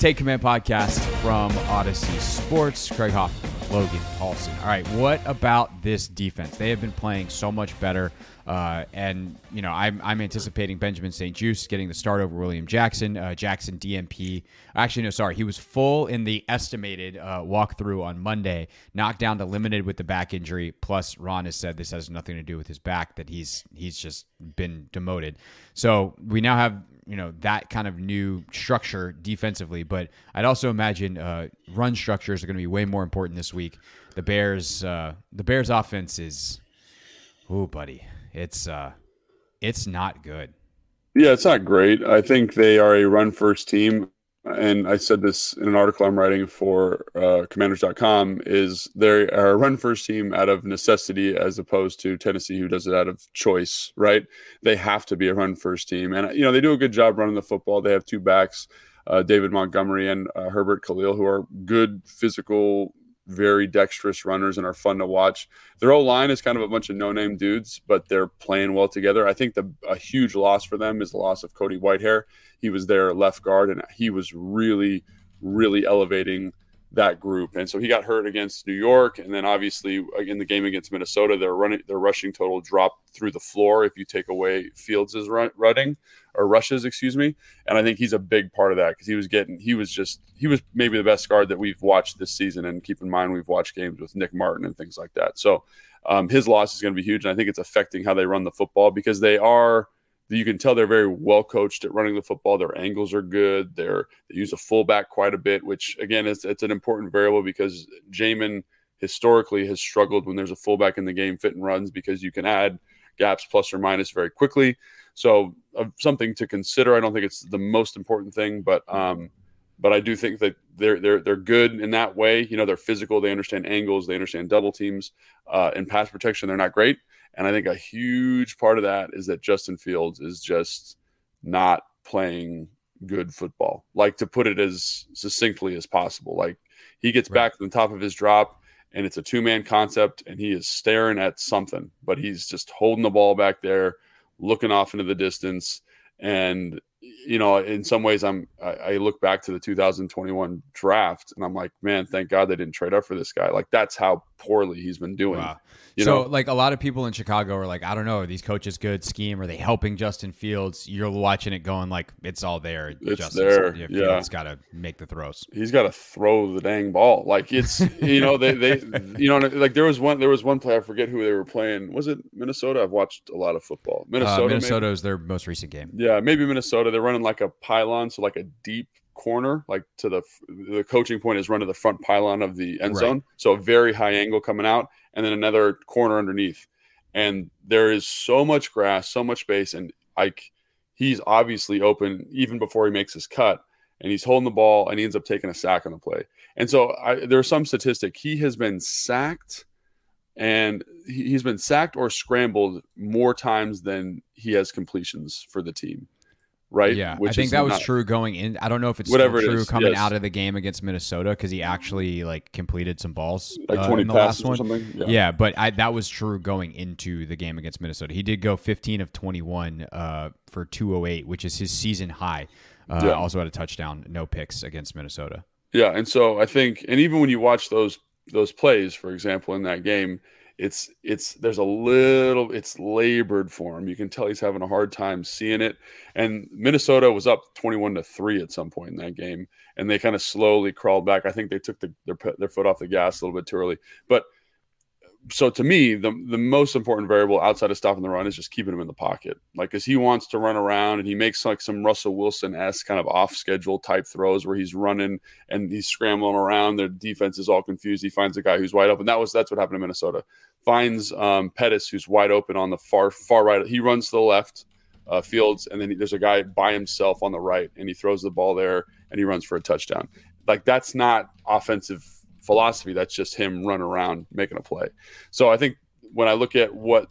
Take Command podcast from Audacy Sports. Craig Hoffman, Logan Paulsen. All right, what about this defense? They have been playing so much better. Uh, and, you know, I'm, I'm anticipating Benjamin St. Juste getting the start over William Jackson. Uh, Jackson DNP. Actually, no, sorry. He was full in the estimated uh, walkthrough on Monday, knocked down to limited with the back injury. Plus, Ron has said this has nothing to do with his back, that he's he's just been demoted. So we now have you know that kind of new structure defensively. But I'd also imagine uh, run structures are going to be way more important this week. The Bears, uh, the Bears offense is, oh, buddy, it's uh, it's not good. Yeah, it's not great. I think they are a run first team and I said this in an article I'm writing for uh, commanders.com, is they are a run first team out of necessity as opposed to Tennessee, who does it out of choice, right? They have to be a run first team. And, you know, they do a good job running the football. They have two backs, uh, David Montgomery and uh, Herbert Khalil, who are good physical very dexterous runners and are fun to watch. Their whole line is kind of a bunch of no-name dudes, but they're playing well together. I think the a huge loss for them is the loss of Cody Whitehair. He was their left guard, and he was really, really elevating that group. And so he got hurt against New York, and then obviously in the game against Minnesota, their running their rushing total dropped through the floor if you take away Fields' run, running or rushes, excuse me. And I think he's a big part of that because he was getting he was just he was maybe the best guard that we've watched this season. And keep in mind we've watched games with Nick Martin and things like that. So um, his loss is going to be huge, and I think it's affecting how they run the football because they are you can tell they're very well coached at running the football. Their angles are good. They're they use a fullback quite a bit, which again is it's an important variable because Jamin historically has struggled when there's a fullback in the game fit and runs because you can add gaps plus or minus very quickly. So uh, something to consider. I don't think it's the most important thing, but um, but I do think that they're they're they're good in that way. You know, they're physical. They understand angles. They understand double teams. Uh, in pass protection, they're not great. And I think a huge part of that is that Justin Fields is just not playing good football. Like to put it as succinctly as possible. Like he gets right. back to the top of his drop and it's a two man concept and he is staring at something, but he's just holding the ball back there, looking off into the distance. And you know, in some ways, I'm I, I, look back to the 2021 draft and I'm like, man, thank God they didn't trade up for this guy. Like that's how poorly he's been doing. Wow. You so, know? like a lot of people in Chicago are like, I don't know, are these coaches good scheme? Are they helping Justin Fields? You're watching it going like it's all there. It's Justin's, there. Yeah, yeah. Fields got to make the throws. He's got to throw the dang ball. Like it's you know they they you know like there was one there was one play I forget who they were playing. Was it Minnesota? I've watched a lot of football. Minnesota. Uh, Minnesota is their most recent game. Yeah, maybe Minnesota. They're running like a pylon, so like a deep corner, like to the the coaching point is run to the front pylon of the end zone. Right. So a very high angle coming out, and then another corner underneath. And there is so much grass, so much space, and like he's obviously open even before he makes his cut, and he's holding the ball, and he ends up taking a sack on the play. And so I, there's some statistic he has been sacked, and he's been sacked or scrambled more times than he has completions for the team right? Yeah, Which I think that was not, true going in. I don't know if it's whatever true it coming yes. out of the game against Minnesota because he actually like completed some balls like uh, twenty passes or something. Yeah, yeah but I, that was true going into the game against Minnesota. He did go fifteen of twenty one uh, for two oh eight, which is his season high. Uh, yeah. Also had a touchdown, no picks against Minnesota. Yeah, and so I think, and even when you watch those those plays, for example, in that game, it's it's there's a little it's labored for him. You can tell he's having a hard time seeing it. And Minnesota was up 21 to 3 at some point in that game and they kind of slowly crawled back. I think they took the, their their foot off the gas a little bit too early. But so to me, the the most important variable outside of stopping the run is just keeping him in the pocket. Like, cause he wants to run around and he makes like some Russell Wilson s kind of off schedule type throws where he's running and he's scrambling around. Their defense is all confused. He finds a guy who's wide open. That was that's what happened in Minnesota. Finds um, Pettis who's wide open on the far far right. He runs to the left. Uh, Fields, and then there's a guy by himself on the right, and he throws the ball there, and he runs for a touchdown. Like that's not offensive philosophy. That's just him running around making a play. So I think when I look at what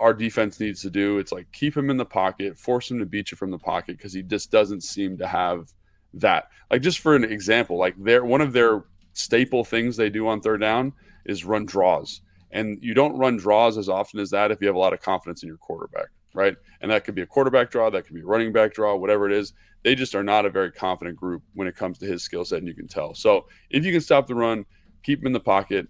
our defense needs to do, it's like keep him in the pocket, force him to beat you from the pocket because he just doesn't seem to have that. Like just for an example, like their one of their staple things they do on third down is run draws. And you don't run draws as often as that if you have a lot of confidence in your quarterback, right? And that could be a quarterback draw, that could be a running back draw, whatever it is they just are not a very confident group when it comes to his skill set, and you can tell. So if you can stop the run, keep him in the pocket.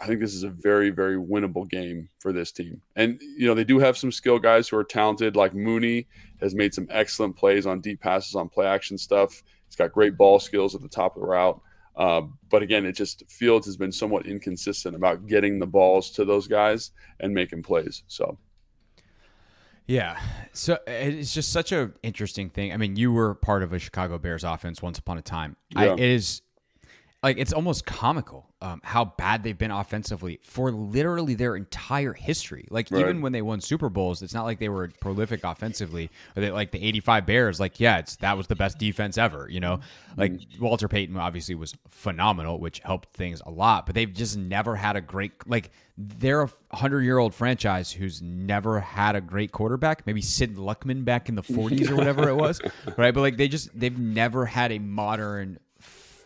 I think this is a very, very winnable game for this team. And, you know, they do have some skill guys who are talented, like Mooney has made some excellent plays on deep passes, on play action stuff. He's got great ball skills at the top of the route. Uh, but again, it just Fields has been somewhat inconsistent about getting the balls to those guys and making plays. So yeah. So it's just such a interesting thing. I mean, you were part of a Chicago Bears offense once upon a time. Yeah. I, it is like it's almost comical um, how bad they've been offensively for literally their entire history. Like right. even when they won Super Bowls, it's not like they were prolific offensively. Or they, like the '85 Bears, like yeah, it's that was the best defense ever. You know, like mm-hmm. Walter Payton obviously was phenomenal, which helped things a lot. But they've just never had a great like they're a hundred year old franchise who's never had a great quarterback. Maybe Sid Luckman back in the 40s or whatever it was, right? But like they just they've never had a modern,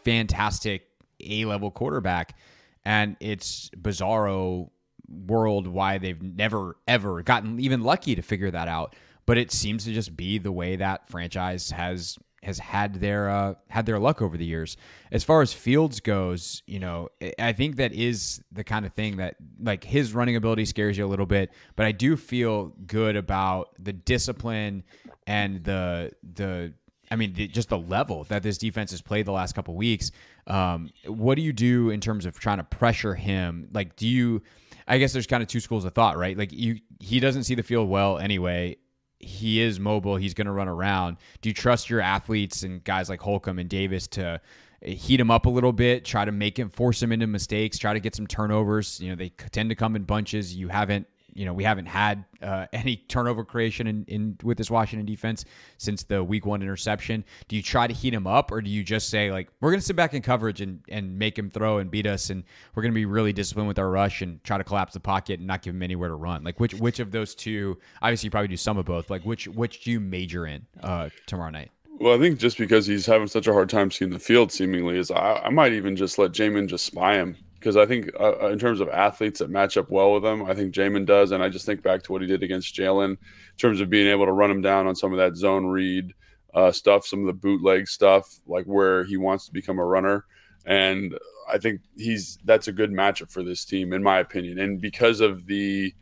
fantastic a level quarterback, and it's bizarro world why they've never ever gotten even lucky to figure that out. But it seems to just be the way that franchise has has had their uh, had their luck over the years. As far as Fields goes, you know, I think that is the kind of thing that like his running ability scares you a little bit, but I do feel good about the discipline and the the I mean, the, just the level that this defense has played the last couple weeks. Um, what do you do in terms of trying to pressure him? Like, do you? I guess there's kind of two schools of thought, right? Like, you he doesn't see the field well anyway. He is mobile. He's going to run around. Do you trust your athletes and guys like Holcomb and Davis to heat him up a little bit, try to make him force him into mistakes, try to get some turnovers? You know, they tend to come in bunches. You haven't you know we haven't had uh, any turnover creation in, in with this Washington defense since the week one interception. Do you try to heat him up, or do you just say like we're going to sit back in coverage and and make him throw and beat us, and we're going to be really disciplined with our rush and try to collapse the pocket and not give him anywhere to run? Like which which of those two? Obviously, you probably do some of both. Like which which do you major in uh, tomorrow night? Well, I think just because he's having such a hard time seeing the field, seemingly, is I, I might even just let Jamin just spy him because I think uh, uh, in terms of athletes that match up well with him, I think Jamin does, and I just think back to what he did against Jalen in terms of being able to run him down on some of that zone read uh, stuff, some of the bootleg stuff, like where he wants to become a runner, and I think he's that's a good matchup for this team, in my opinion, and because of the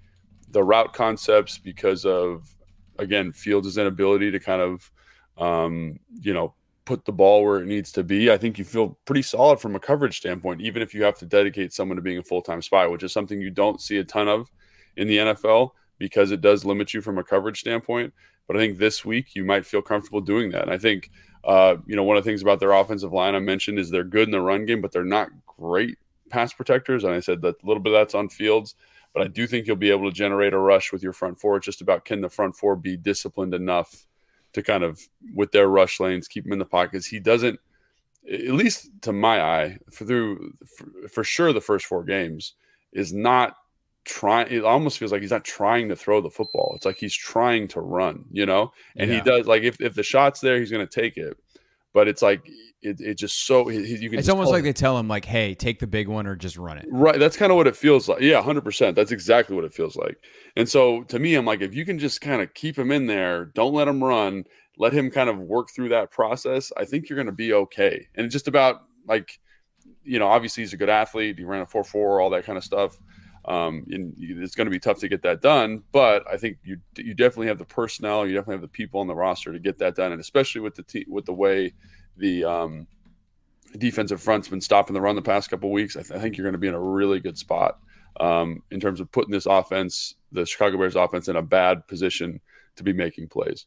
the route concepts, because of again Fields' inability to kind of um, you know put the ball where it needs to be, I think you feel pretty solid from a coverage standpoint, even if you have to dedicate someone to being a full time spy, which is something you don't see a ton of in the NFL because it does limit you from a coverage standpoint. But I think this week you might feel comfortable doing that. And I think, uh, you know, one of the things about their offensive line I mentioned is they're good in the run game, but they're not great pass protectors. And I said that a little bit of that's on fields. But I do think you'll be able to generate a rush with your front four. It's just about can the front four be disciplined enough to kind of with their rush lanes keep him in the pockets. He doesn't, at least to my eye, for through for, for sure the first four games is not trying. It almost feels like he's not trying to throw the football. It's like he's trying to run, you know. And yeah. he does like if if the shot's there, he's going to take it. But it's like it, it just so you can. It's almost like they tell him like, "Hey, take the big one or just run it." Right. That's kind of what it feels like. Yeah, hundred percent. That's exactly what it feels like. And so to me, I'm like, if you can just kind of keep him in there, don't let him run, let him kind of work through that process. I think you're going to be okay. And just about like, you know, obviously he's a good athlete. He ran a four four, all that kind of stuff. Um, and it's going to be tough to get that done, but I think you you definitely have the personnel, you definitely have the people on the roster to get that done, and especially with the te- with the way the um, defensive front's been stopping the run the past couple weeks, I, th- I, think you're going to be in a really good spot um, in terms of putting this offense, the Chicago Bears offense, in a bad position to be making plays.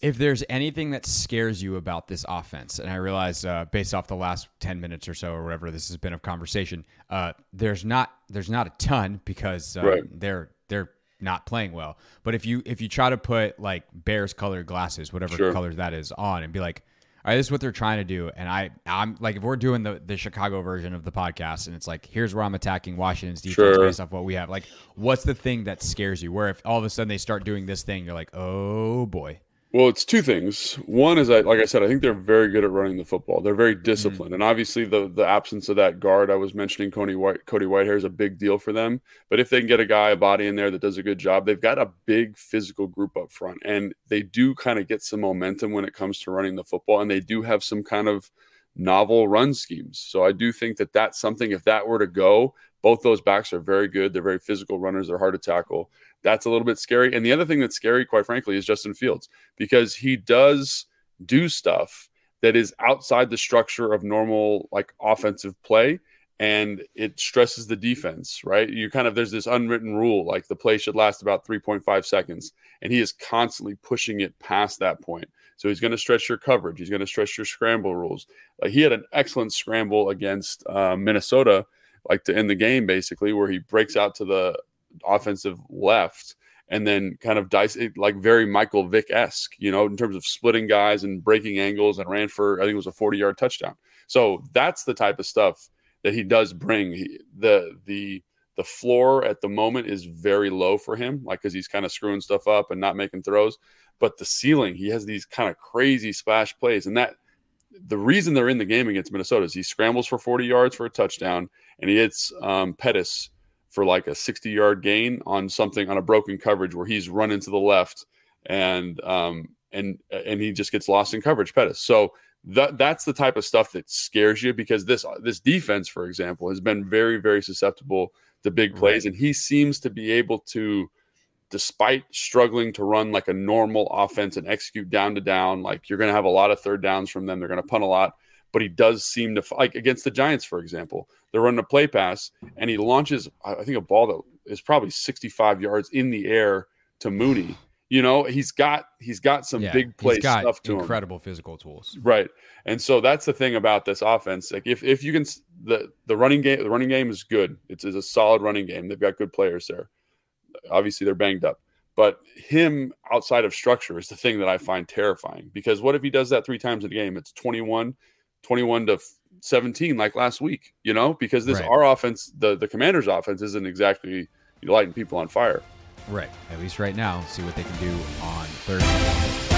If there's anything that scares you about this offense, and I realize uh, based off the last ten minutes or so or whatever this has been of conversation, uh, there's not there's not a ton because uh, right. they're they're not playing well. But if you if you try to put like Bears colored glasses, whatever sure. color that is, on and be like, all right, this is what they're trying to do. And I, I'm like, if we're doing the, the Chicago version of the podcast and it's like, here's where I'm attacking Washington's defense sure. based off what we have. Like, what's the thing that scares you? Where if all of a sudden they start doing this thing, you're like, oh boy. Well, it's two things. One is that, like I said, I think they're very good at running the football. They're very disciplined, mm-hmm. and obviously the the absence of that guard I was mentioning, Cody White, Cody Whitehair, is a big deal for them. But if they can get a guy, a body in there that does a good job, they've got a big physical group up front, and they do kind of get some momentum when it comes to running the football, and they do have some kind of novel run schemes. So I do think that that's something. If that were to go, both those backs are very good. They're very physical runners. They're hard to tackle that's a little bit scary. And the other thing that's scary, quite frankly, is Justin Fields because he does do stuff that is outside the structure of normal like offensive play and it stresses the defense, right? You kind of there's this unwritten rule like the play should last about 3.5 seconds and he is constantly pushing it past that point. So he's going to stretch your coverage, he's going to stretch your scramble rules. Like he had an excellent scramble against uh, Minnesota like to end the game basically where he breaks out to the offensive left and then kind of dice it like very Michael Vick esque, you know, in terms of splitting guys and breaking angles and ran for I think it was a 40 yard touchdown. So that's the type of stuff that he does bring. He, the the the floor at the moment is very low for him, like because he's kind of screwing stuff up and not making throws. But the ceiling, he has these kind of crazy splash plays, and that the reason they're in the game against Minnesota is he scrambles for 40 yards for a touchdown, and he hits um, Pettis for like a 60 yard gain on something on a broken coverage where he's running to the left and um and and he just gets lost in coverage Pettis. So that that's the type of stuff that scares you because this this defense, for example, has been very very susceptible to big plays, right. and he seems to be able to, despite struggling to run like a normal offense and execute down to down, like you're going to have a lot of third downs from them. They're going to punt a lot but he does seem to like against the Giants, for example. They're running a play pass, and he launches, I think, a ball that is probably 65 yards in the air to Mooney. You know, he's got he's got some yeah, big play stuff to incredible him. Incredible physical tools, right? And so that's the thing about this offense. Like if if you can the the running game the running game is good. It's, it's a solid running game. They've got good players there. Obviously, they're banged up. But him outside of structure is the thing that I find terrifying because what if he does that three times in a game? It's 21, 21 to 17 like last week, you know, because this right. our offense, the the commander's offense isn't exactly lighting people on fire. Right. At least right now, see what they can do on Thursday.